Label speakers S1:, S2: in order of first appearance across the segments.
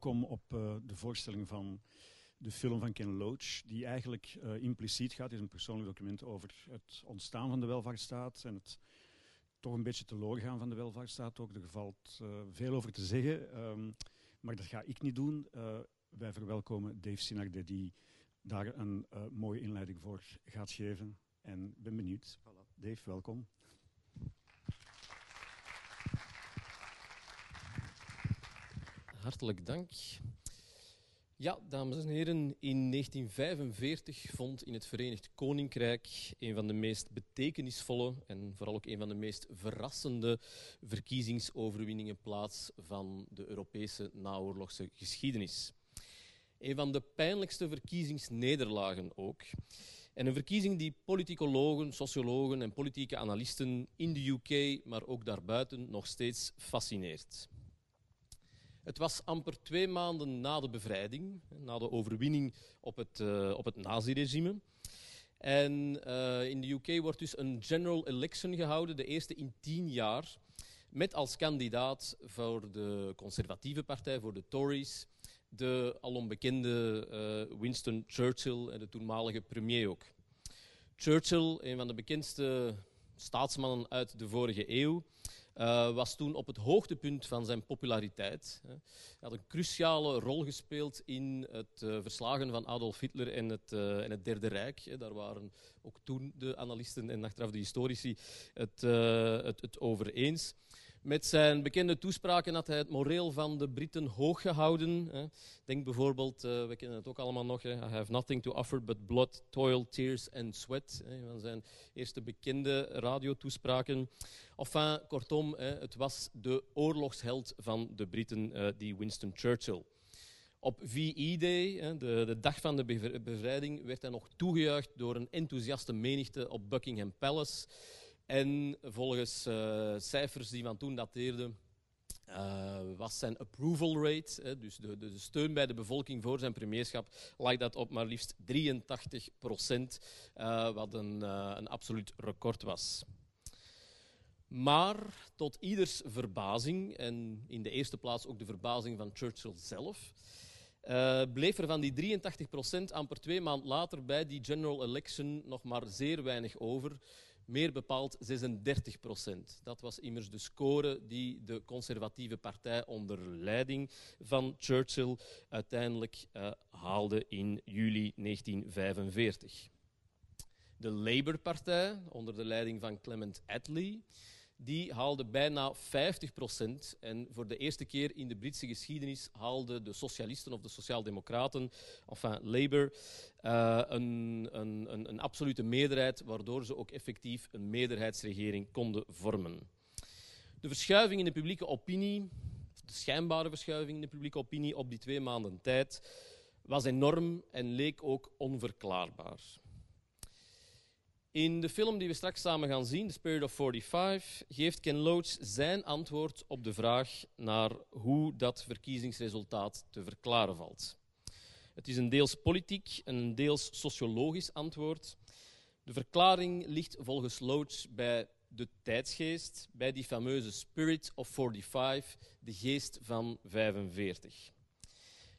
S1: welkom op uh, de voorstelling van de film van Ken Loach, die eigenlijk uh, impliciet gaat. Is een persoonlijk document over het ontstaan van de welvaartsstaat en het toch een beetje teloor gaan van de welvaartsstaat ook. Er valt uh, veel over te zeggen, um, maar dat ga ik niet doen. wij verwelkomen Dave Sinagde, die daar een mooie inleiding voor gaat geven. En ben benieuwd. Voilà. Dave, welkom.
S2: Hartelijk dank. Ja, dames en heren, in 1945 vond in het Verenigd Koninkrijk een van de meest betekenisvolle en vooral ook een van de meest verrassende verkiezingsoverwinningen plaats van de Europese naoorlogse geschiedenis. Een van de pijnlijkste verkiezingsnederlagen ook. En een verkiezing die politicologen, sociologen en politieke analisten in de UK, maar ook daarbuiten, nog steeds fascineert. Het was amper twee maanden na de bevrijding, na de overwinning op het, uh, op het naziregime. En uh, in de UK wordt dus een general election gehouden, de eerste in tien jaar, met als kandidaat voor de conservatieve partij, voor de Tories, de alombekende uh, Winston Churchill, de toenmalige premier ook. Churchill, een van de bekendste staatsmannen uit de vorige eeuw, uh, was toen op het hoogtepunt van zijn populariteit. Hij had een cruciale rol gespeeld in het uh, verslagen van Adolf Hitler en het, en het Derde Rijk. Daar waren ook toen de analisten en achteraf de historici het, het, het over eens. Met zijn bekende toespraken had hij het moreel van de Britten hoog gehouden. Denk bijvoorbeeld, uh, we kennen het ook allemaal nog, I have nothing to offer but blood, toil, tears and sweat. Van zijn eerste bekende radiotoespraken. Enfin, kortom, het was de oorlogsheld van de Britten, uh, die Winston Churchill. Op VE-Day, de, de, dag van de bevrijding, werd hij nog toegejuicht door een enthousiaste menigte op Buckingham Palace. En volgens uh, cijfers die van toen dateerden, uh, was zijn approval rate, hè, dus de, de, steun bij de bevolking voor zijn premierschap, lag dat op maar liefst 83 procent, uh, wat een, een absoluut record was. Maar tot ieders verbazing, en in de eerste plaats ook de verbazing van Churchill zelf, bleef er van die 83 procent amper twee maanden later bij die general election nog maar zeer weinig over meer bepaald 36 procent. Dat was immers de score die de conservatieve partij onder leiding van Churchill uiteindelijk uh, haalde in juli 1945. De Labour-partij, onder de leiding van Clement Attlee, die haalde bijna 50 procent. En voor de eerste keer in de Britse geschiedenis haalden de socialisten of de sociaaldemocraten, enfin Labour, uh, een, een, een, een absolute meerderheid, waardoor ze ook effectief een meerderheidsregering konden vormen. De verschuiving in de publieke opinie, de schijnbare verschuiving in de publieke opinie op die twee maanden tijd, was enorm en leek ook onverklaarbaar. In de film die we straks samen gaan zien, The Spirit of 45, geeft Ken Loach zijn antwoord op de vraag naar hoe dat verkiezingsresultaat te verklaren valt. Het is een deels politiek en een deels sociologisch antwoord. De verklaring ligt volgens Loach bij de tijdsgeest, bij die fameuze Spirit of 45, de geest van 45.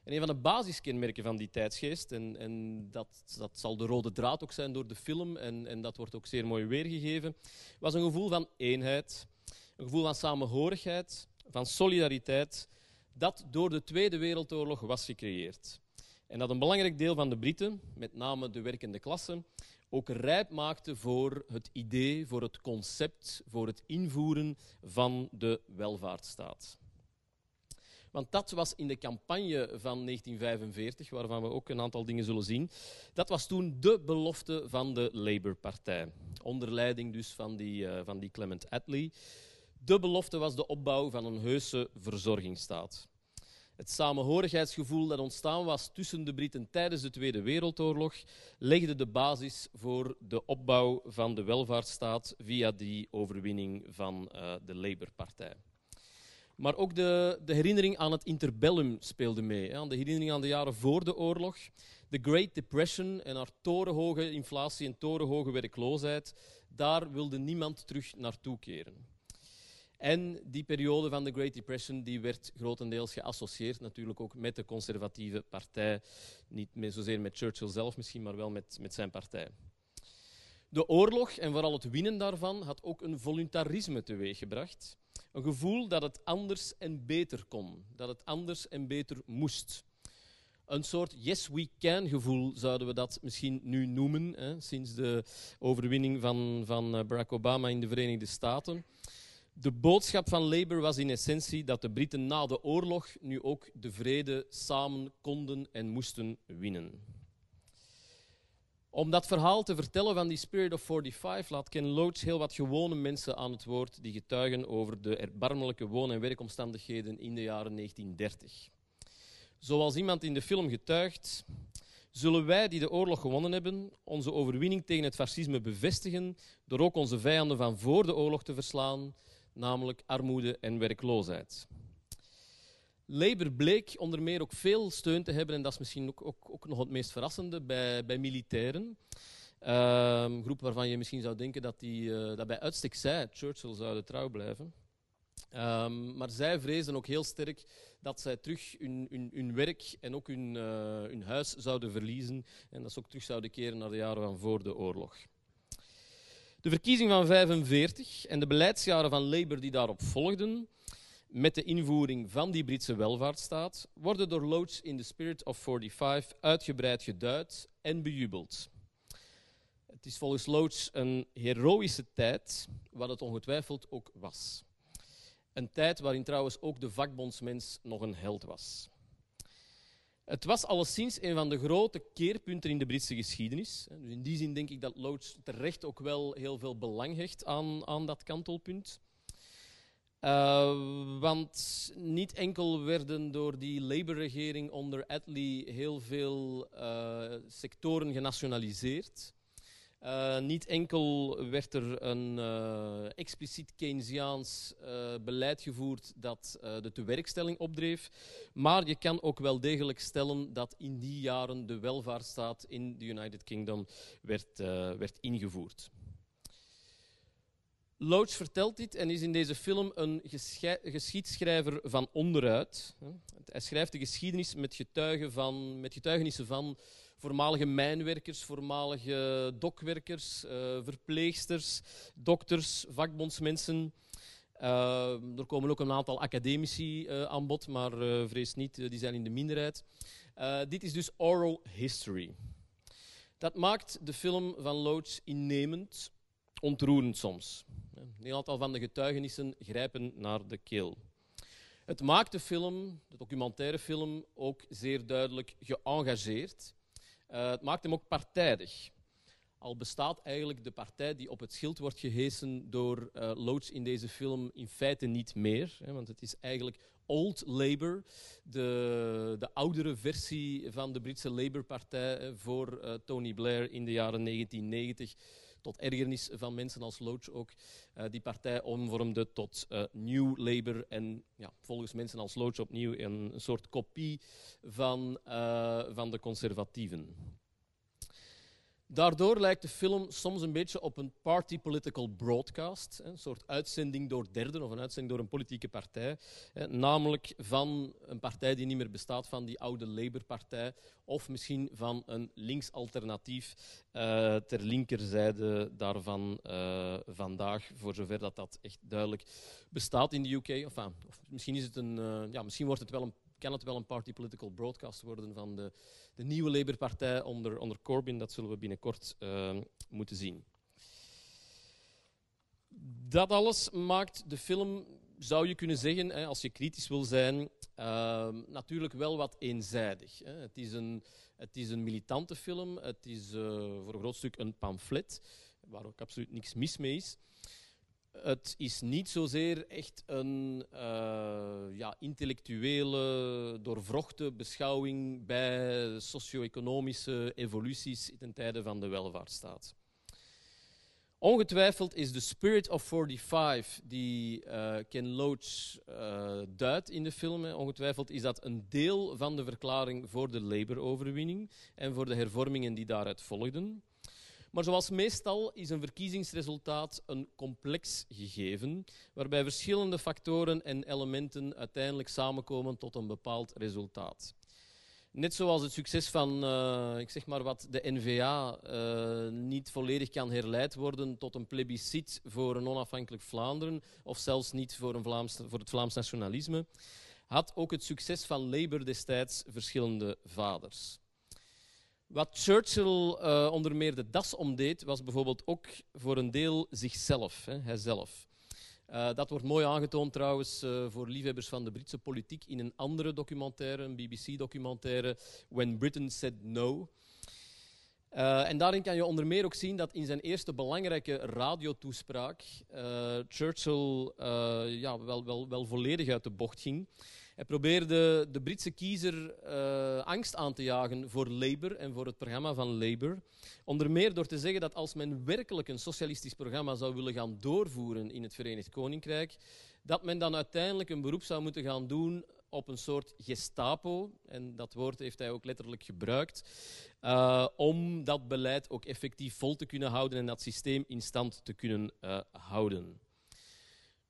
S2: En een van de basiskenmerken van die tijdsgeest, en, en dat, dat, zal de rode draad ook zijn door de film, en, en dat wordt ook zeer mooi weergegeven, was een gevoel van eenheid, een gevoel van samenhorigheid, van solidariteit, dat door de Tweede Wereldoorlog was gecreëerd. En dat een belangrijk deel van de Britten, met name de werkende klasse, ook rijp maakte voor het idee, voor het concept, voor het invoeren van de welvaartsstaat. Want dat was in de campagne van 1945, waarvan we ook een aantal dingen zullen zien, dat was toen de belofte van de Labour-partij. Onder leiding dus van die, uh, van die Clement Attlee. De belofte was de opbouw van een heuse verzorgingsstaat. Het samenhorigheidsgevoel dat ontstaan was tussen de Britten tijdens de Tweede Wereldoorlog legde de basis voor de opbouw van de welvaartsstaat via die overwinning van uh, de Labour-partij. Maar ook de, de, herinnering aan het interbellum speelde mee. Hè, aan de herinnering aan de jaren voor de oorlog. De Great Depression en haar torenhoge inflatie en torenhoge werkloosheid. Daar wilde niemand terug naartoe keren. En die periode van de Great Depression die werd grotendeels geassocieerd natuurlijk ook met de conservatieve partij. Niet zozeer met Churchill zelf misschien, maar wel met, met zijn partij. De oorlog en vooral het winnen daarvan had ook een voluntarisme teweeggebracht. Een gevoel dat het anders en beter kon, dat het anders en beter moest. Een soort yes we can gevoel zouden we dat misschien nu noemen, hè, sinds de overwinning van, van eh, Barack Obama in de Verenigde Staten. De boodschap van Labour was in essentie dat de Britten na de oorlog nu ook de vrede samen konden en moesten winnen. Om dat verhaal te vertellen van die Spirit of 45 laat Ken Loach heel wat gewone mensen aan het woord die getuigen over de erbarmelijke woon- en werkomstandigheden in de jaren 1930. Zoals iemand in de film getuigt, zullen wij die de oorlog gewonnen hebben, onze overwinning tegen het fascisme bevestigen door ook onze vijanden van voor de oorlog te verslaan, namelijk armoede en werkloosheid. Labour bleek onder meer ook veel steun te hebben, en dat is misschien ook, ook, ook nog het meest verrassende, bij, bij militairen. Um, groep waarvan je misschien zou denken dat, die, uh, dat bij uitstek zij, Churchill, zouden trouw blijven. Um, maar zij vrezen ook heel sterk dat zij terug hun, hun, hun werk en ook hun, uh, hun, huis zouden verliezen en dat ze ook terug zouden keren naar de jaren van voor de oorlog. De verkiezing van 1945 en de beleidsjaren van Labour die daarop volgden, met de invoering van die Britse welvaartsstaat, worden door Loach in The Spirit of 45 uitgebreid geduid en bejubeld. Het is volgens Loach een heroïsche tijd, wat het ongetwijfeld ook was. Een tijd waarin trouwens ook de vakbondsmens nog een held was. Het was alleszins een van de grote keerpunten in de Britse geschiedenis. Dus in die zin denk ik dat Loach terecht ook wel heel veel belang hecht aan, aan dat kantelpunt. Uh, want niet enkel werden door die Labour-regering onder Attlee heel veel uh, sectoren genationaliseerd. Uh, niet enkel werd er een expliciet Keynesiaans beleid gevoerd dat de tewerkstelling opdreef, maar je kan ook wel degelijk stellen dat in die jaren de welvaartsstaat in de United Kingdom werd, werd ingevoerd. Loach vertelt dit en is in deze film een geschiedschrijver van onderuit. Hij schrijft de geschiedenis met, getuigen van, met getuigenissen van voormalige mijnwerkers, voormalige dokwerkers, uh, verpleegsters, dokters, vakbondsmensen. Uh, er komen ook een aantal academici uh, aan bod, maar vrees niet, die zijn in de minderheid. dit is dus oral history. Dat maakt de film van Loach innemend, ontroerend soms. Een aantal van de getuigenissen grijpen naar de keel. Het maakt de film, de documentaire film, ook zeer duidelijk geëngageerd. Uh, het maakt hem ook partijdig. Al bestaat eigenlijk de partij die op het schild wordt gehesen door uh, in deze film in feite niet meer. Hè, want het is eigenlijk Old Labour, de, de oudere versie van de Britse Labour-partij voor uh, Tony Blair in de jaren 1990 tot ergernis van mensen als Loach ook, uh, die partij omvormde tot uh, New Labour en ja, volgens mensen als Loach opnieuw een, soort kopie van, uh, van de conservatieven. Daardoor lijkt de film soms een beetje op een party political broadcast, een soort uitzending door derden of een uitzending door een politieke partij, namelijk van een partij die niet meer bestaat, van die oude Labour-partij, of misschien van een links alternatief uh, ter linkerzijde daarvan uh, vandaag, voor zover dat dat echt duidelijk bestaat in de UK. Of, misschien, is het een, uh, ja, misschien wordt het wel een kan het wel een party political broadcast worden van de, de nieuwe Labour-partij onder, onder Corbyn. Dat zullen we binnenkort uh, moeten zien. Dat alles maakt de film, zou je kunnen zeggen, hè, als je kritisch wil zijn, uh, natuurlijk wel wat eenzijdig. Hè. Het, is een, het is een militante film, het is uh, voor een groot stuk een pamflet, waar ook absoluut niks mis mee is het is niet zozeer echt een uh, ja, intellectuele, doorvrochte beschouwing bij socio-economische evoluties ten tijde van de welvaartsstaat. Ongetwijfeld is de Spirit of 45 die uh, Ken Loach uh, duidt in de film, ongetwijfeld is dat een deel van de verklaring voor de Labour-overwinning en voor de hervormingen die daaruit volgden. Maar zoals meestal is een verkiezingsresultaat een complex gegeven, waarbij verschillende factoren en elementen uiteindelijk samenkomen tot een bepaald resultaat. Net zoals het succes van, uh, ik zeg maar wat, de NVA uh, eh, niet volledig kan herleid worden tot een plebiscit voor een onafhankelijk Vlaanderen, of zelfs niet voor, een Vlaams, voor het Vlaams nationalisme, had ook het succes van Labour destijds verschillende vaders. Wat Churchill uh, onder meer de das omdeed, was bijvoorbeeld ook voor een deel zichzelf, hijzelf. Uh, dat wordt mooi aangetoond trouwens uh, voor liefhebbers van de Britse politiek in een andere documentaire, een BBC-documentaire, When Britain Said No. Uh, en daarin kan je onder meer ook zien dat in zijn eerste belangrijke radiotoespraak Churchill ja, wel, wel, wel volledig uit de bocht ging. Hij probeerde de Britse kiezer uh, angst aan te jagen voor Labour en voor het programma van Labour. Onder meer door te zeggen dat als men werkelijk een socialistisch programma zou willen gaan doorvoeren in het Verenigd Koninkrijk, dat men dan uiteindelijk een beroep zou moeten gaan doen op een soort gestapo, en dat woord heeft hij ook letterlijk gebruikt, uh, om dat beleid ook effectief vol te kunnen houden en dat systeem in stand te kunnen uh, houden.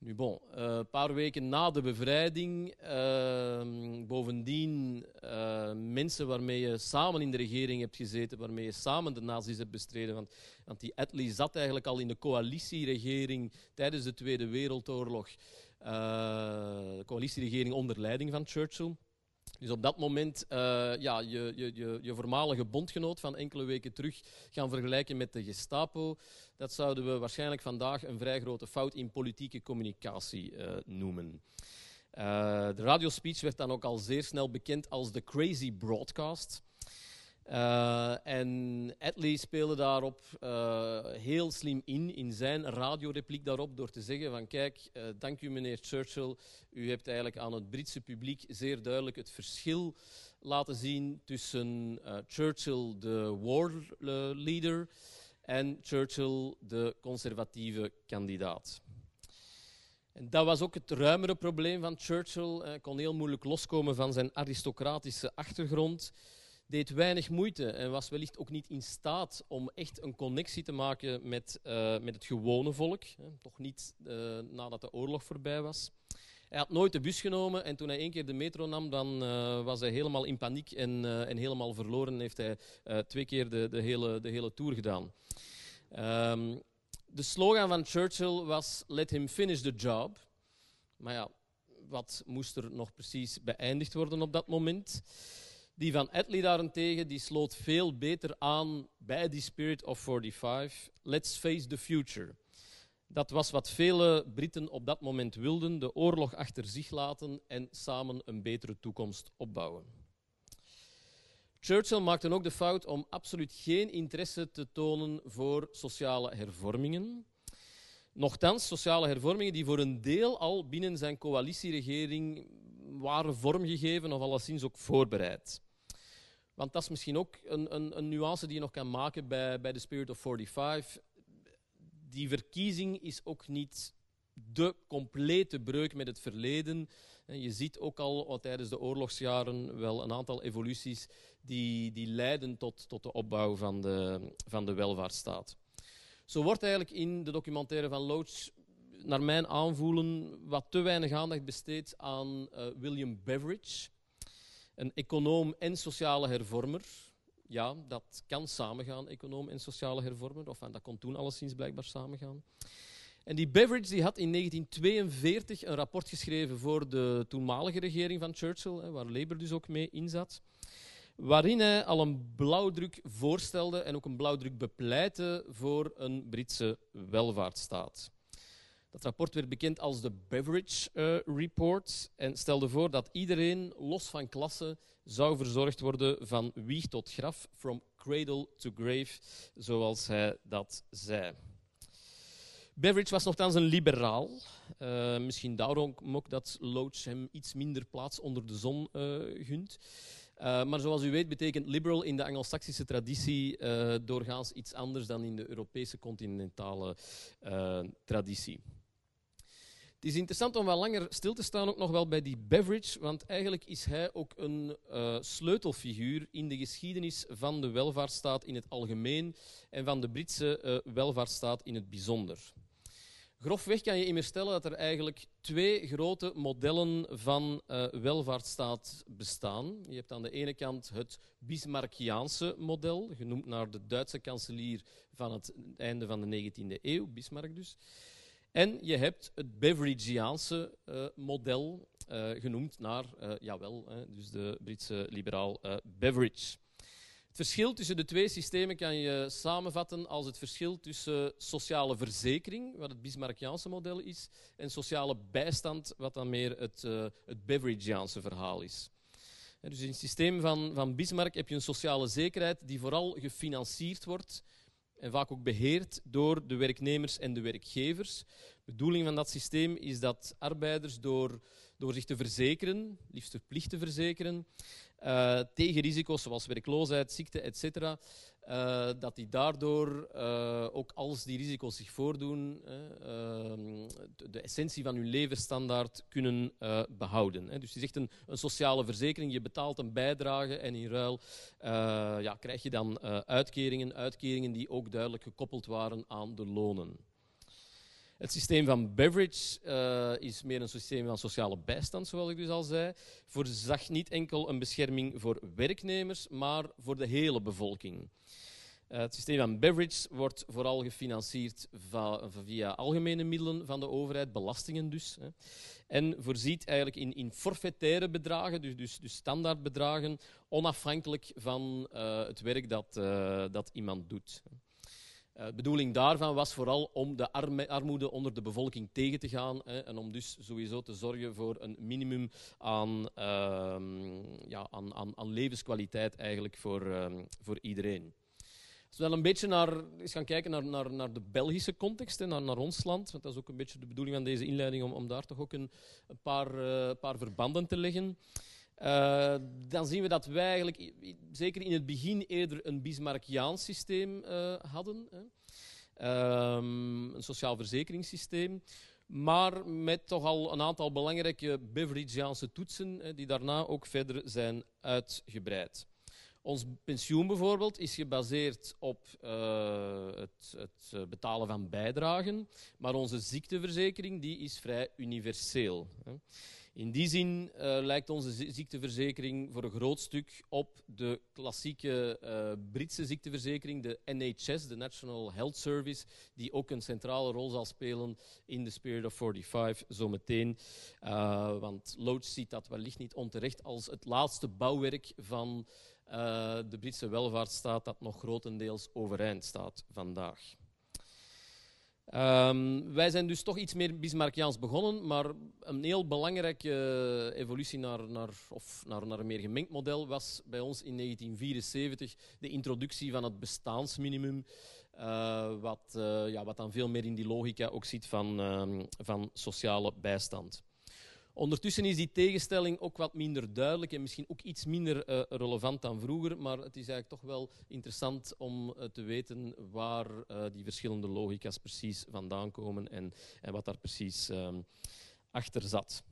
S2: Nu bon, een uh, paar weken na de bevrijding, uh, bovendien uh, mensen waarmee je samen in de regering hebt gezeten, waarmee je samen de nazi's hebt bestreden. Want, want die Attlee zat eigenlijk al in de coalitieregering tijdens de Tweede Wereldoorlog. Eh, de coalitieregering onder leiding van Churchill. Dus op dat moment uh, ja, je, je, je, je voormalige bondgenoot van enkele weken terug gaan vergelijken met de Gestapo. Dat zouden we waarschijnlijk vandaag een vrij grote fout in politieke communicatie uh, noemen. Uh, de radiospeech werd dan ook al zeer snel bekend als de Crazy Broadcast. Uh, en Attlee speelde daarop uh, heel slim in, in zijn radiorepliek daarop, door te zeggen van kijk, uh, dank u meneer Churchill, u hebt eigenlijk aan het Britse publiek zeer duidelijk het verschil laten zien tussen Churchill, de war leader, en Churchill, de conservatieve kandidaat. En dat was ook het ruimere probleem van Churchill. Hij kon heel moeilijk loskomen van zijn aristocratische achtergrond deed weinig moeite en was wellicht ook niet in staat om echt een connectie te maken met, uh, met het gewone volk. Hè, toch niet uh, nadat de oorlog voorbij was. Hij had nooit de bus genomen en toen hij één keer de metro nam, dan uh, was hij helemaal in paniek en, en helemaal verloren. En heeft hij twee keer de, de, hele, de hele tour gedaan. Um, de slogan van Churchill was: Let him finish the job. Maar ja, wat moest er nog precies beëindigd worden op dat moment? Die van Attlee daarentegen die sloot veel beter aan bij die Spirit of 45. Let's face the future. Dat was wat vele Britten op dat moment wilden: de oorlog achter zich laten en samen een betere toekomst opbouwen. Churchill maakte ook de fout om absoluut geen interesse te tonen voor sociale hervormingen. Nochtans, sociale hervormingen die voor een deel al binnen zijn coalitieregering waren vormgegeven of alleszins ook voorbereid. Want dat is misschien ook een, een, een, nuance die je nog kan maken bij, bij de Spirit of 45. Die verkiezing is ook niet de complete breuk met het verleden. Je ziet ook al tijdens de oorlogsjaren wel een aantal evoluties die, die leiden tot, tot de opbouw van de, van de welvaartsstaat. Zo wordt eigenlijk in de documentaire van Loach naar mijn aanvoelen wat te weinig aandacht besteed aan uh, William Beveridge, een econoom en sociale hervormer. Ja, dat kan samengaan, econoom en sociale hervormer. Of dat kon toen alleszins blijkbaar samengaan. En die Beveridge die had in 1942 een rapport geschreven voor de toenmalige regering van Churchill, waar Labour dus ook mee inzat, waarin hij al een blauwdruk voorstelde en ook een blauwdruk bepleitte voor een Britse welvaartsstaat. Dat rapport werd bekend als de Beveridge uh, Report en stelde voor dat iedereen, los van klasse, zou verzorgd worden van wieg tot graf, from cradle to grave, zoals hij dat zei. Beveridge was nogthans een liberaal. Uh, misschien daarom ook dat Loach hem iets minder plaats onder de zon uh, gunt. Maar zoals u weet betekent liberal in de Anglo-Saxische traditie doorgaans iets anders dan in de Europese continentale traditie. Het is interessant om wel langer stil te staan ook nog wel bij die Beveridge, want eigenlijk is hij ook een uh, sleutelfiguur in de geschiedenis van de welvaartsstaat in het algemeen en van de Britse uh, welvaartsstaat in het bijzonder. Grofweg kan je immers stellen dat er eigenlijk twee grote modellen van uh, welvaartsstaat bestaan. Je hebt aan de ene kant het Bismarckiaanse model, genoemd naar de Duitse kanselier van het einde van de 19e eeuw, Bismarck dus. En je hebt het Beveridgeaanse uh, model, uh, genoemd naar, jawel, dus de Britse liberaal Beveridge. Het verschil tussen de twee systemen kan je samenvatten als het verschil tussen sociale verzekering, wat het Bismarckiaanse model is, en sociale bijstand, wat dan meer het, uh, het Beveridgeaanse verhaal is. dus in het systeem van, van Bismarck heb je een sociale zekerheid die vooral gefinancierd wordt en vaak ook beheerd door de werknemers en de werkgevers. De bedoeling van dat systeem is dat arbeiders door, door zich te verzekeren, liefst verplicht te verzekeren, uh, tegen risico's zoals werkloosheid, ziekte, etc. Uh, dat die daardoor, uh, ook als die risico's zich voordoen, ehm, de essentie van hun levensstandaard kunnen behouden. Dus het is echt een, een, sociale verzekering. Je betaalt een bijdrage en in ruil ja, krijg je dan uitkeringen, uitkeringen die ook duidelijk gekoppeld waren aan de lonen. Het systeem van Beveridge uh, is meer een systeem van sociale bijstand, zoals ik dus al zei. Voorzag niet enkel een bescherming voor werknemers, maar voor de hele bevolking. Uh, het systeem van Beveridge wordt vooral gefinancierd via algemene middelen van de overheid, belastingen dus. Hè. En voorziet eigenlijk in, in forfaitaire bedragen, dus, dus, dus standaardbedragen, onafhankelijk van uh, het werk dat, dat iemand doet. Uh, de bedoeling daarvan was vooral om de armoede onder de bevolking tegen te gaan hè, en om dus sowieso te zorgen voor een minimum aan, uh, ja, aan, aan, levenskwaliteit eigenlijk voor, uh, voor iedereen. Als we dan een beetje naar, eens gaan kijken naar, naar, naar de Belgische context, hè, naar, naar ons land, want dat is ook een beetje de bedoeling van deze inleiding om, om daar toch ook een, een paar, uh, paar verbanden te leggen. Uh, dan zien we dat wij eigenlijk, zeker in het begin, eerder een Bismarckiaans systeem uh, hadden. Hè. Um, een sociaal verzekeringssysteem. Maar met toch al een aantal belangrijke Beveridgeaanse toetsen, hè, die daarna ook verder zijn uitgebreid. Ons pensioen bijvoorbeeld is gebaseerd op uh, het, het, betalen van bijdragen, maar onze ziekteverzekering die is vrij universeel. Hè. In die zin uh, lijkt onze ziekteverzekering voor een groot stuk op de klassieke uh, Britse ziekteverzekering, de NHS, de National Health Service, die ook een centrale rol zal spelen in The Spirit of 45 zometeen. Uh, want Loach ziet dat wellicht niet onterecht als het laatste bouwwerk van de Britse welvaartsstaat dat nog grotendeels overeind staat vandaag. Um, wij zijn dus toch iets meer Bismarckiaans begonnen, maar een heel belangrijke uh, evolutie naar, naar, of naar, naar een meer gemengd model was bij ons in 1974 de introductie van het bestaansminimum, uh, wat, uh, ja, wat dan veel meer in die logica ook zit van, um, van sociale bijstand. Ondertussen is die tegenstelling ook wat minder duidelijk en misschien ook iets minder uh, relevant dan vroeger, maar het is eigenlijk toch wel interessant om uh, te weten waar uh, die verschillende logica's precies vandaan komen en, en wat daar precies um, achter zat.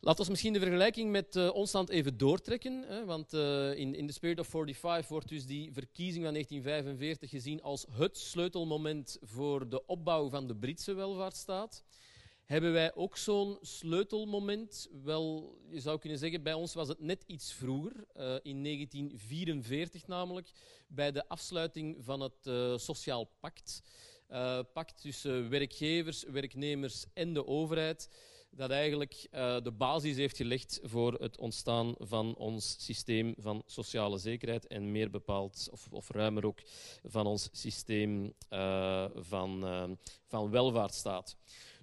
S2: Laten we misschien de vergelijking met uh, ons land even doortrekken. Hè, want in, in The Spirit of 45 wordt dus die verkiezing van 1945 gezien als het sleutelmoment voor de opbouw van de Britse welvaartsstaat hebben wij ook zo'n sleutelmoment. Wel, je zou kunnen zeggen, bij ons was het net iets vroeger, uh, in 1944 namelijk, bij de afsluiting van het uh, Sociaal Pact. Uh, pact tussen werkgevers, werknemers en de overheid, dat eigenlijk de basis heeft gelegd voor het ontstaan van ons systeem van sociale zekerheid en meer bepaald, of, of ruimer ook, van ons systeem van, van welvaartsstaat.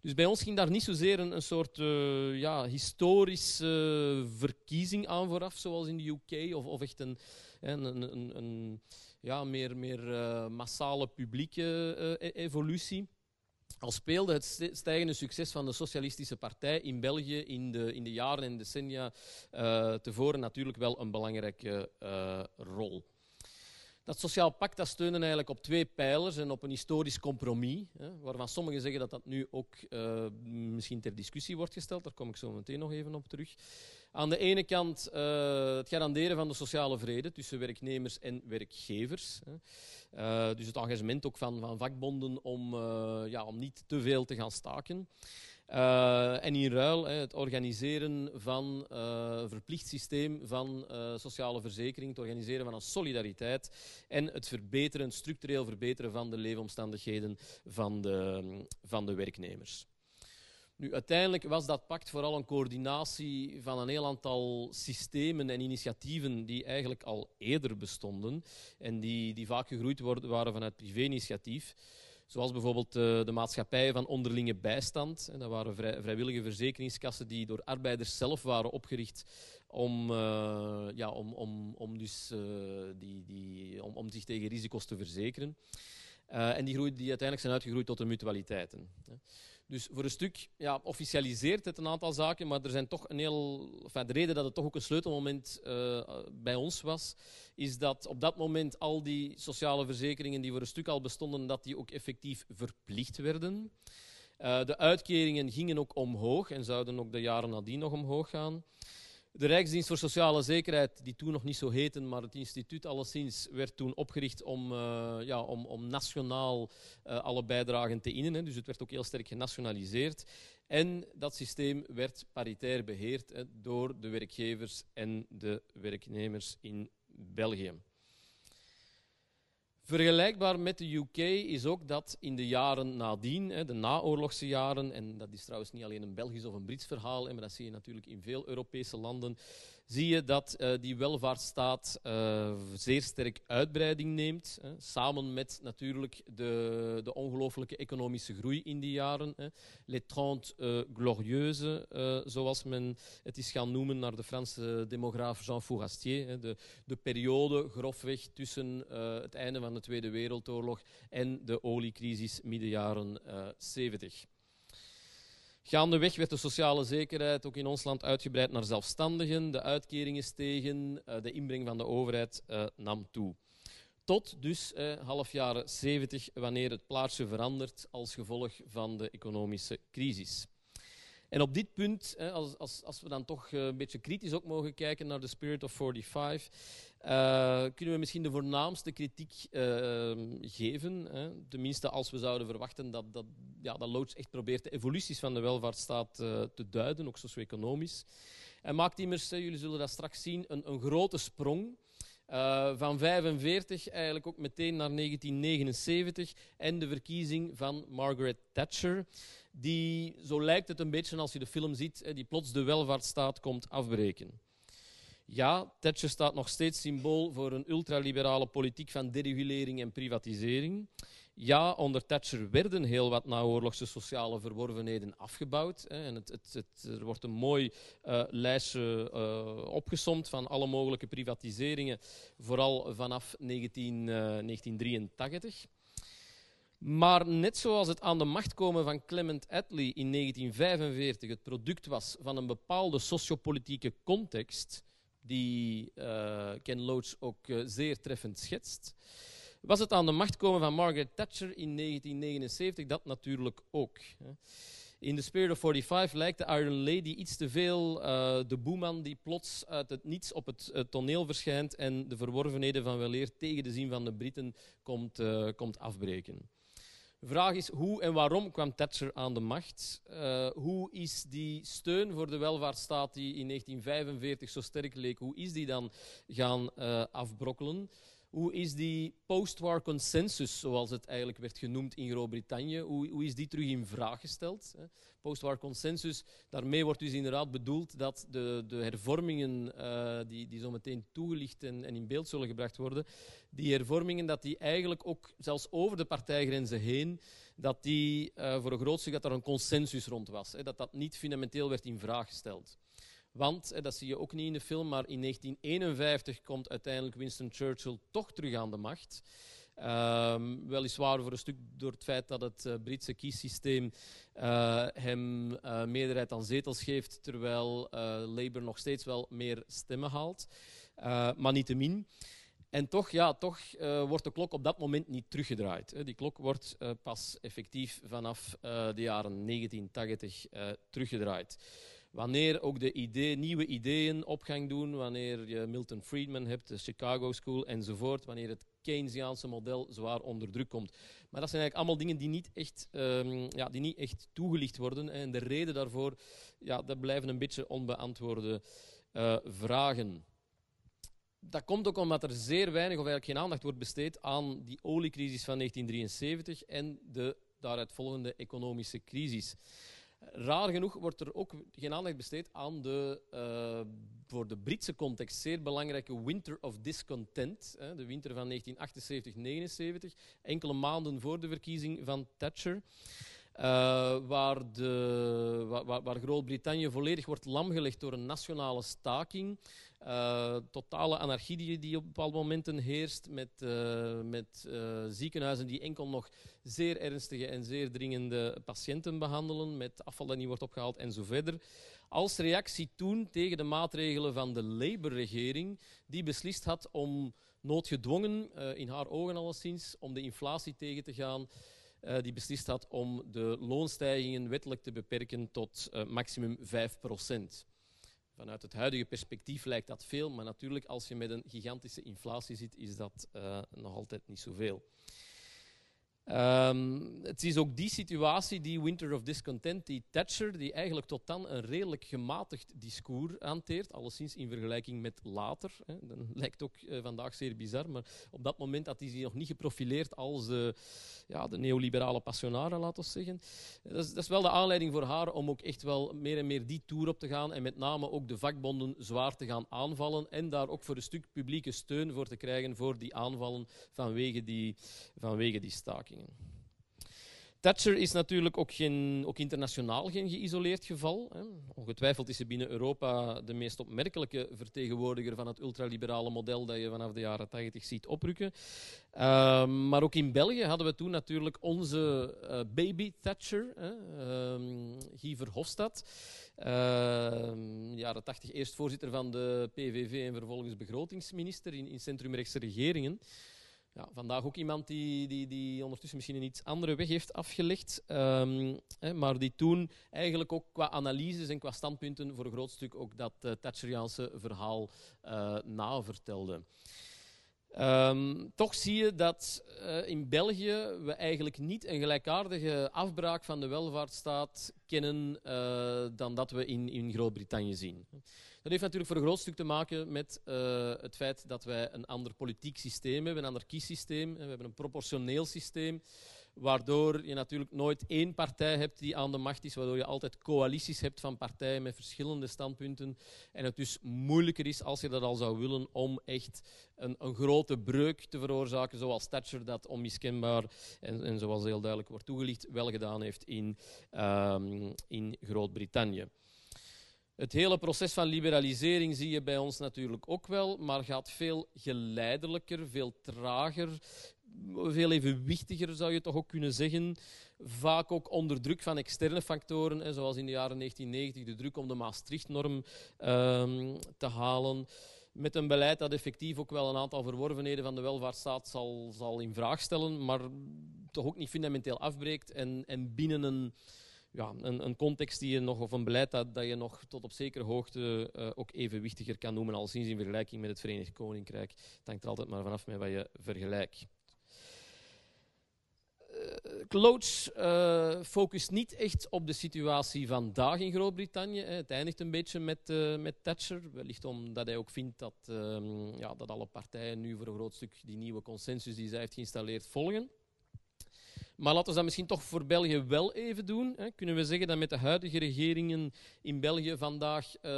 S2: Dus bij ons ging daar niet zozeer een, een soort uh, ja, historische verkiezing aan vooraf, zoals in de UK, of, of echt een, een, een, een ja, meer, meer uh, massale publieke uh, evolutie. Al speelde het stijgende succes van de Socialistische Partij in België in de, in de jaren en decennia tevoren natuurlijk wel een belangrijke rol. Dat sociaal pact dat steunde eigenlijk op twee pijlers en op een historisch compromis, hè, waarvan sommigen zeggen dat dat nu ook uh, misschien ter discussie wordt gesteld. Daar kom ik zo meteen nog even op terug. Aan de ene kant uh, het garanderen van de sociale vrede tussen werknemers en werkgevers. Hè. Uh, dus het engagement ook van, van vakbonden om, ja, om niet te veel te gaan staken. Uh, en in ruil het organiseren van uh, een verplicht systeem van uh, sociale verzekering, het organiseren van een solidariteit en het verbeteren, structureel verbeteren van de leefomstandigheden van de, van de werknemers. Nu, uiteindelijk was dat pact vooral een coördinatie van een heel aantal systemen en initiatieven die eigenlijk al eerder bestonden en die, die vaak gegroeid waren vanuit privé-initiatief. Zoals bijvoorbeeld de, de maatschappijen van onderlinge bijstand. dat waren vrij, vrijwillige verzekeringskassen die door arbeiders zelf waren opgericht om, uh, ja, om, om, om, dus, uh, die, die, om, om zich tegen risico's te verzekeren. Uh, en die, groeid, die uiteindelijk zijn uitgegroeid tot de mutualiteiten. Dus voor een stuk ja, officialiseert het een aantal zaken, maar er zijn toch een heel, de reden dat het toch ook een sleutelmoment uh, bij ons was, is dat op dat moment al die sociale verzekeringen die voor een stuk al bestonden, dat die ook effectief verplicht werden. Uh, de uitkeringen gingen ook omhoog en zouden ook de jaren nadien nog omhoog gaan. De Rijksdienst voor Sociale Zekerheid, die toen nog niet zo heette, maar het instituut alleszins, werd toen opgericht om, uh, ja, om, om nationaal uh, alle bijdragen te innen. Hè. Dus het werd ook heel sterk genationaliseerd. En dat systeem werd paritair beheerd hè, door de werkgevers en de werknemers in België. Vergelijkbaar met de UK is ook dat in de jaren nadien, de naoorlogse jaren, en dat is trouwens niet alleen een Belgisch of een Brits verhaal, maar dat zie je natuurlijk in veel Europese landen, zie je dat uh, die welvaartsstaat uh, zeer sterk uitbreiding neemt. Hè, samen met natuurlijk de, de ongelooflijke economische groei in die jaren. Hè. Les Trente uh, Glorieuses, zoals men het is gaan noemen naar de Franse demograaf Jean Fourastier. Hè, de, de periode grofweg tussen het einde van de Tweede Wereldoorlog en de oliecrisis midden jaren 70. Gaandeweg werd de sociale zekerheid ook in ons land uitgebreid naar zelfstandigen. De uitkeringen stegen, uh, de inbreng van de overheid uh, nam toe. Tot dus eh, half jaren 70, wanneer het plaatje verandert als gevolg van de economische crisis. En op dit punt, als, als, we dan toch een beetje kritisch ook mogen kijken naar de Spirit of 45, uh, kunnen we misschien de voornaamste kritiek uh, geven. Hè? Tenminste, als we zouden verwachten dat, dat, ja, dat Loods echt probeert de evoluties van de welvaartsstaat uh, te duiden, ook socio-economisch. En maakt immers, jullie zullen dat straks zien, een, een grote sprong. van 45 eigenlijk ook meteen naar 1979 en de verkiezing van Margaret Thatcher, die, zo lijkt het een beetje als je de film ziet, die plots de welvaartsstaat komt afbreken. Ja, Thatcher staat nog steeds symbool voor een ultraliberale politiek van deregulering en privatisering. Ja, onder Thatcher werden heel wat naoorlogse sociale verworvenheden afgebouwd. Hè, en het, het, het, er wordt een mooi uh, lijstje uh, opgesomd van alle mogelijke privatiseringen, vooral vanaf 19, uh, 1983. Maar net zoals het aan de macht komen van Clement Attlee in 1945 het product was van een bepaalde sociopolitieke context, die uh, Ken Loach ook uh, zeer treffend schetst. Was het aan de macht komen van Margaret Thatcher in 1979? Dat natuurlijk ook. In The Spirit of 45 lijkt de Iron Lady iets te veel uh, de boeman die plots uit het niets op het toneel verschijnt en de verworvenheden van weleer tegen de zin van de Britten komt, komt afbreken. Vraag is hoe en waarom kwam Thatcher aan de macht? Uh, hoe is die steun voor de welvaartsstaat die in 1945 zo sterk leek, hoe is die dan gaan uh, afbrokkelen? Hoe is die post-war consensus, zoals het eigenlijk werd genoemd in Groot-Brittannië, hoe, hoe, is die terug in vraag gesteld? Post-war consensus, daarmee wordt dus inderdaad bedoeld dat de, de hervormingen uh, die, die zo meteen toegelicht en, in beeld zullen gebracht worden, die hervormingen, dat die eigenlijk ook zelfs over de partijgrenzen heen, dat die uh, voor een groot stuk dat er een consensus rond was. Hè, dat dat niet fundamenteel werd in vraag gesteld. Want, dat zie je ook niet in de film, maar in 1951 komt uiteindelijk Winston Churchill toch terug aan de macht. Um, weliswaar voor een stuk door het feit dat het uh, Britse kiessysteem uh, hem meerderheid aan zetels geeft, terwijl Labour nog steeds wel meer stemmen haalt. maar niettemin. En toch, ja, toch wordt de klok op dat moment niet teruggedraaid. Die klok wordt pas effectief vanaf de jaren 1980 teruggedraaid. Wanneer ook de idee, nieuwe ideeën opgang doen, wanneer je Milton Friedman hebt, de Chicago School enzovoort, wanneer het Keynesiaanse model zwaar onder druk komt. Maar dat zijn eigenlijk allemaal dingen die niet echt, um, ja, die niet echt toegelicht worden. En de reden daarvoor, ja, dat blijven een beetje onbeantwoorde uh, vragen. Dat komt ook omdat er zeer weinig of eigenlijk geen aandacht wordt besteed aan die oliecrisis van 1973 en de daaruit volgende economische crisis. Raar genoeg wordt er ook geen aandacht besteed aan de uh, voor de Britse context zeer belangrijke Winter of Discontent, hè, de winter van 1978-79, enkele maanden voor de verkiezing van Thatcher. Uh, waar, de, waar, waar Groot-Brittannië volledig wordt lamgelegd door een nationale staking. Uh, totale anarchie die, op bepaalde momenten heerst, met, met ziekenhuizen die enkel nog zeer ernstige en zeer dringende patiënten behandelen, met afval dat niet wordt opgehaald en zo verder. Als reactie toen tegen de maatregelen van de Labour-regering, die beslist had om noodgedwongen, in haar ogen alleszins, om de inflatie tegen te gaan, uh, die beslist had om de loonstijgingen wettelijk te beperken tot uh, maximum 5% Vanuit het huidige perspectief lijkt dat veel, maar natuurlijk als je met een gigantische inflatie zit, is dat nog altijd niet zoveel. Um, het is ook die situatie, die Winter of Discontent, die Thatcher, die eigenlijk tot dan een redelijk gematigd discours hanteert, alleszins in vergelijking met later. Hè. Dat lijkt ook uh, vandaag zeer bizar, maar op dat moment had hij zich nog niet geprofileerd als ja, de neoliberale passionare, laten we zeggen. Dat is, dat is, wel de aanleiding voor haar om ook echt wel meer en meer die tour op te gaan en met name ook de vakbonden zwaar te gaan aanvallen en daar ook voor een stuk publieke steun voor te krijgen voor die aanvallen vanwege die, vanwege die staking. Thatcher is natuurlijk ook, geen, ook internationaal geen geïsoleerd geval. Hè. Ongetwijfeld is ze binnen Europa de meest opmerkelijke vertegenwoordiger van het ultraliberale model dat je vanaf de jaren 80 ziet oprukken. Uh, maar ook in België hadden we toen natuurlijk onze uh, baby Thatcher, hè, uh, Guy Verhofstadt. Ehm, jaren 80 eerst voorzitter van de PVV en vervolgens begrotingsminister in, in centrumrechtse regeringen. Ja, vandaag ook iemand die, die, die ondertussen misschien een iets andere weg heeft afgelegd, um, hè, maar die toen eigenlijk ook qua analyses en qua standpunten voor een groot stuk ook dat uh, Thatcheriaanse verhaal uh, navertelde. Um, toch zie je dat uh, in België we eigenlijk niet een gelijkaardige afbraak van de welvaartsstaat kennen dan dat we in, in Groot-Brittannië zien. Dat heeft natuurlijk voor een groot stuk te maken met uh, het feit dat wij een ander politiek systeem hebben, een ander kiessysteem. We hebben een proportioneel systeem, waardoor je natuurlijk nooit één partij hebt die aan de macht is, waardoor je altijd coalities hebt van partijen met verschillende standpunten. En het dus moeilijker is, als je dat al zou willen, om echt een, een grote breuk te veroorzaken, zoals Thatcher dat onmiskenbaar en, en zoals heel duidelijk wordt toegelicht, wel gedaan heeft in, um, in Groot-Brittannië. Het hele proces van liberalisering zie je bij ons natuurlijk ook wel, maar gaat veel geleidelijker, veel trager, veel evenwichtiger zou je toch ook kunnen zeggen. Vaak ook onder druk van externe factoren, zoals in de jaren 1990 de druk om de Maastricht-norm um, te halen. Met een beleid dat effectief ook wel een aantal verworvenheden van de welvaartsstaat zal, zal in vraag stellen, maar toch ook niet fundamenteel afbreekt en, en binnen een ja, een, een, context die je nog, of een beleid dat, dat je nog tot op zekere hoogte uh, ook evenwichtiger kan noemen, al sinds in vergelijking met het Verenigd Koninkrijk. Het hangt er altijd maar vanaf met wat je vergelijkt. Uh, uh, focust niet echt op de situatie vandaag in Groot-Brittannië. Het eindigt een beetje met, uh, met Thatcher, wellicht omdat hij ook vindt dat, um, ja, dat alle partijen nu voor een groot stuk die nieuwe consensus die zij heeft geïnstalleerd volgen. Maar laten we dat misschien toch voor België wel even doen. Hè. Kunnen we zeggen dat met de huidige regeringen in België vandaag uh,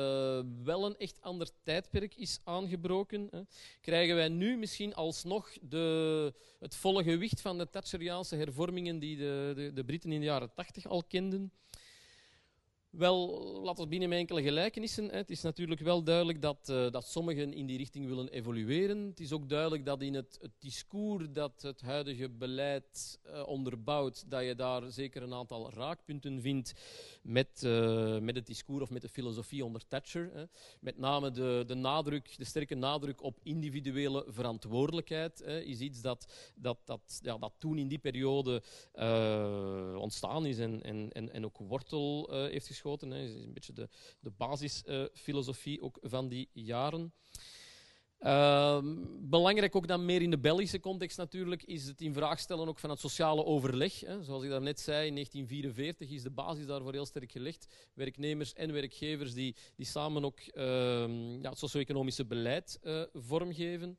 S2: wel een echt ander tijdperk is aangebroken? Hè. Krijgen wij nu misschien alsnog de, het volle gewicht van de Thatcheriaanse hervormingen die de, de, de Britten in de jaren tachtig al kenden? Wel, laten we binnen met enkele gelijkenissen. Het is natuurlijk wel duidelijk dat, uh, dat sommigen in die richting willen evolueren. Het is ook duidelijk dat in het, het discours dat het huidige beleid uh, onderbouwt, dat je daar zeker een aantal raakpunten vindt met, uh, met het discours of met de filosofie onder Thatcher. Hè. Met name de, de, nadruk, de sterke nadruk op individuele verantwoordelijkheid hè, is iets dat, dat, dat, ja, dat toen in die periode ontstaan is en, en, en, en ook wortel heeft geschoten geschoten. Hè. is een beetje de, de basisfilosofie ook van die jaren. Uh, belangrijk ook dan meer in de Belgische context natuurlijk is het in vraag stellen ook van het sociale overleg. Hè. Zoals ik daarnet zei, in 1944 is de basis daarvoor heel sterk gelegd. Werknemers en werkgevers die, die samen ook uh, ja, het socio-economische beleid uh, vormgeven.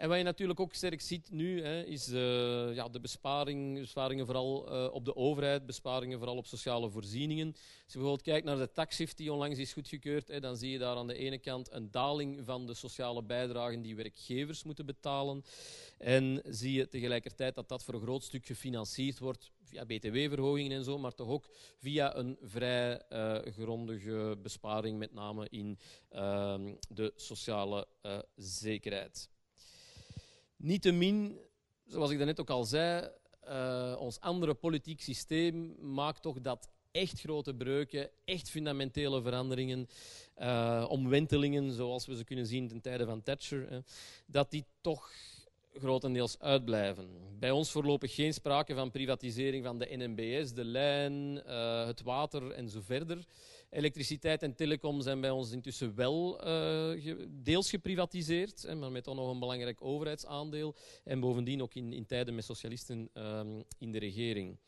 S2: En wat je natuurlijk ook sterk ziet nu, hè, is uh, ja, de besparing, besparingen vooral uh, op de overheid, besparingen vooral op sociale voorzieningen. Als je bijvoorbeeld kijkt naar de taxshift die onlangs is goedgekeurd, hè, dan zie je daar aan de ene kant een daling van de sociale bijdragen die werkgevers moeten betalen. En zie je tegelijkertijd dat dat voor een groot stuk gefinancierd wordt via btw-verhogingen en zo, maar toch ook via een vrij uh, grondige besparing, met name in ehm, de sociale zekerheid. Niettemin, zoals ik daarnet ook al zei, uh, ons andere politiek systeem maakt toch dat echt grote breuken, echt fundamentele veranderingen, uh, omwentelingen, zoals we ze kunnen zien ten tijde van Thatcher, dat die toch grotendeels uitblijven. Bij ons voorlopig geen sprake van privatisering van de NMBS, de lijn, uh, het water en zo verder. Elektriciteit en telecom zijn bij ons intussen wel uh, deels geprivatiseerd, maar met dan nog een belangrijk overheidsaandeel. En bovendien ook in, in tijden met socialisten um, in de regering.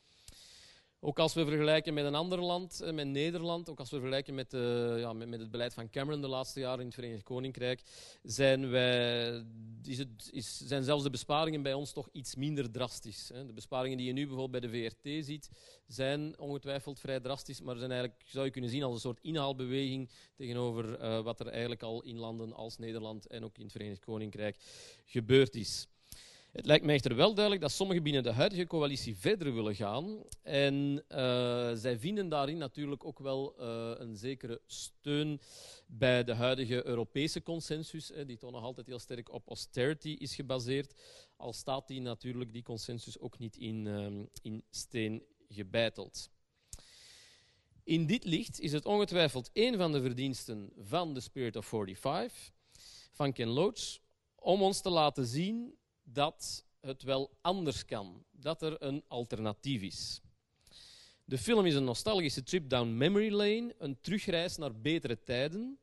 S2: Ook als we vergelijken met een ander land, eh, met Nederland, ook als we vergelijken met, uh, ja, met, het beleid van Cameron de laatste jaren in het Verenigd Koninkrijk, zijn, wij, is het, is, zijn zelfs de besparingen bij ons toch iets minder drastisch. Hè. De besparingen die je nu bijvoorbeeld bij de VRT ziet, zijn ongetwijfeld vrij drastisch, maar zijn eigenlijk, zou je kunnen zien als een soort inhaalbeweging tegenover uh, wat er eigenlijk al in landen als Nederland en ook in het Verenigd Koninkrijk gebeurd is. Het lijkt mij echter wel duidelijk dat sommigen binnen de huidige coalitie verder willen gaan. En uh, zij vinden daarin natuurlijk ook wel uh, een zekere steun bij de huidige Europese consensus, die toch nog altijd heel sterk op austerity is gebaseerd. Al staat die natuurlijk, die consensus, ook niet in, um, in steen gebeiteld. In dit licht is het ongetwijfeld een van de verdiensten van The Spirit of 45, van Ken Loach, om ons te laten zien dat het wel anders kan, dat er een alternatief is. De film is een nostalgische trip down memory lane, een terugreis naar betere tijden,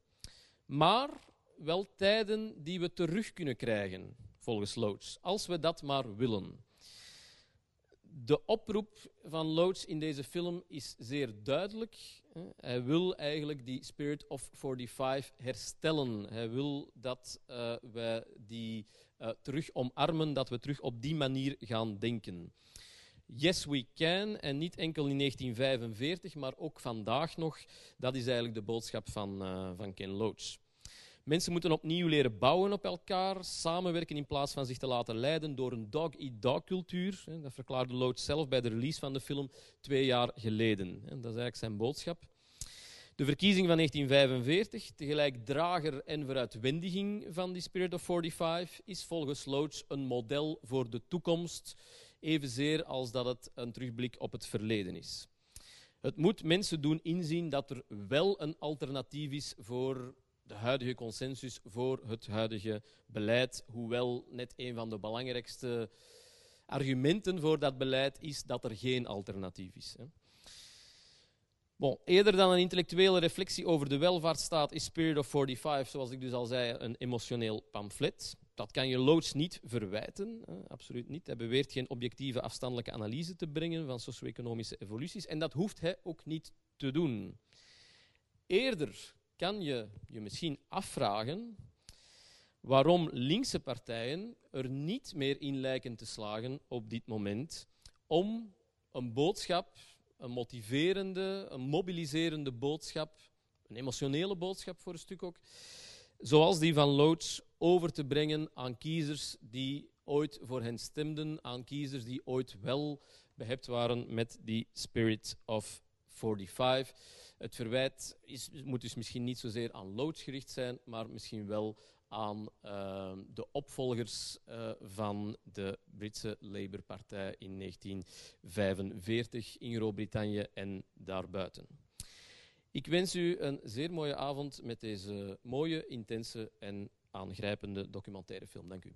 S2: maar wel tijden die we terug kunnen krijgen, volgens Loach, als we dat maar willen. De oproep van Loach in deze film is zeer duidelijk. Hij wil eigenlijk die Spirit of 45 herstellen. Hij wil dat uh, wij die uh, terug omarmen, dat we terug op die manier gaan denken. Yes, we can. En niet enkel in 1945, maar ook vandaag nog. Dat is eigenlijk de boodschap van, uh, van Ken Loach. Mensen moeten opnieuw leren bouwen op elkaar, samenwerken in plaats van zich te laten leiden door een dog-eat-dog cultuur. Dat verklaarde Loach zelf bij de release van de film twee jaar geleden. Dat is eigenlijk zijn boodschap. De verkiezing van 1945, tegelijk drager en vooruitwendiging van die Spirit of 45, is volgens Loach een model voor de toekomst, evenzeer als dat het een terugblik op het verleden is. Het moet mensen doen inzien dat er wel een alternatief is voor de huidige consensus, voor het huidige beleid, hoewel net een van de belangrijkste argumenten voor dat beleid is dat er geen alternatief is. Bon, eerder dan een intellectuele reflectie over de welvaartsstaat is Spirit of 45, zoals ik dus al zei, een emotioneel pamflet. Dat kan je Loach niet verwijten, absoluut niet. Hij beweert geen objectieve afstandelijke analyse te brengen van socio-economische evoluties en dat hoeft hij ook niet te doen. Eerder kan je je misschien afvragen waarom linkse partijen er niet meer in lijken te slagen op dit moment om een boodschap een motiverende, een mobiliserende boodschap, een emotionele boodschap voor een stuk ook, zoals die van Loach, over te brengen aan kiezers die ooit voor hen stemden, aan kiezers die ooit wel behept waren met die spirit of 45. Het verwijt is, moet dus misschien niet zozeer aan Lodge gericht zijn, maar misschien wel aan ehm, de opvolgers eh, van de Britse Labour-partij in 1945 in Groot-Brittannië en daarbuiten. Ik wens u een zeer mooie avond met deze mooie, intense en aangrijpende documentaire film. Dank u.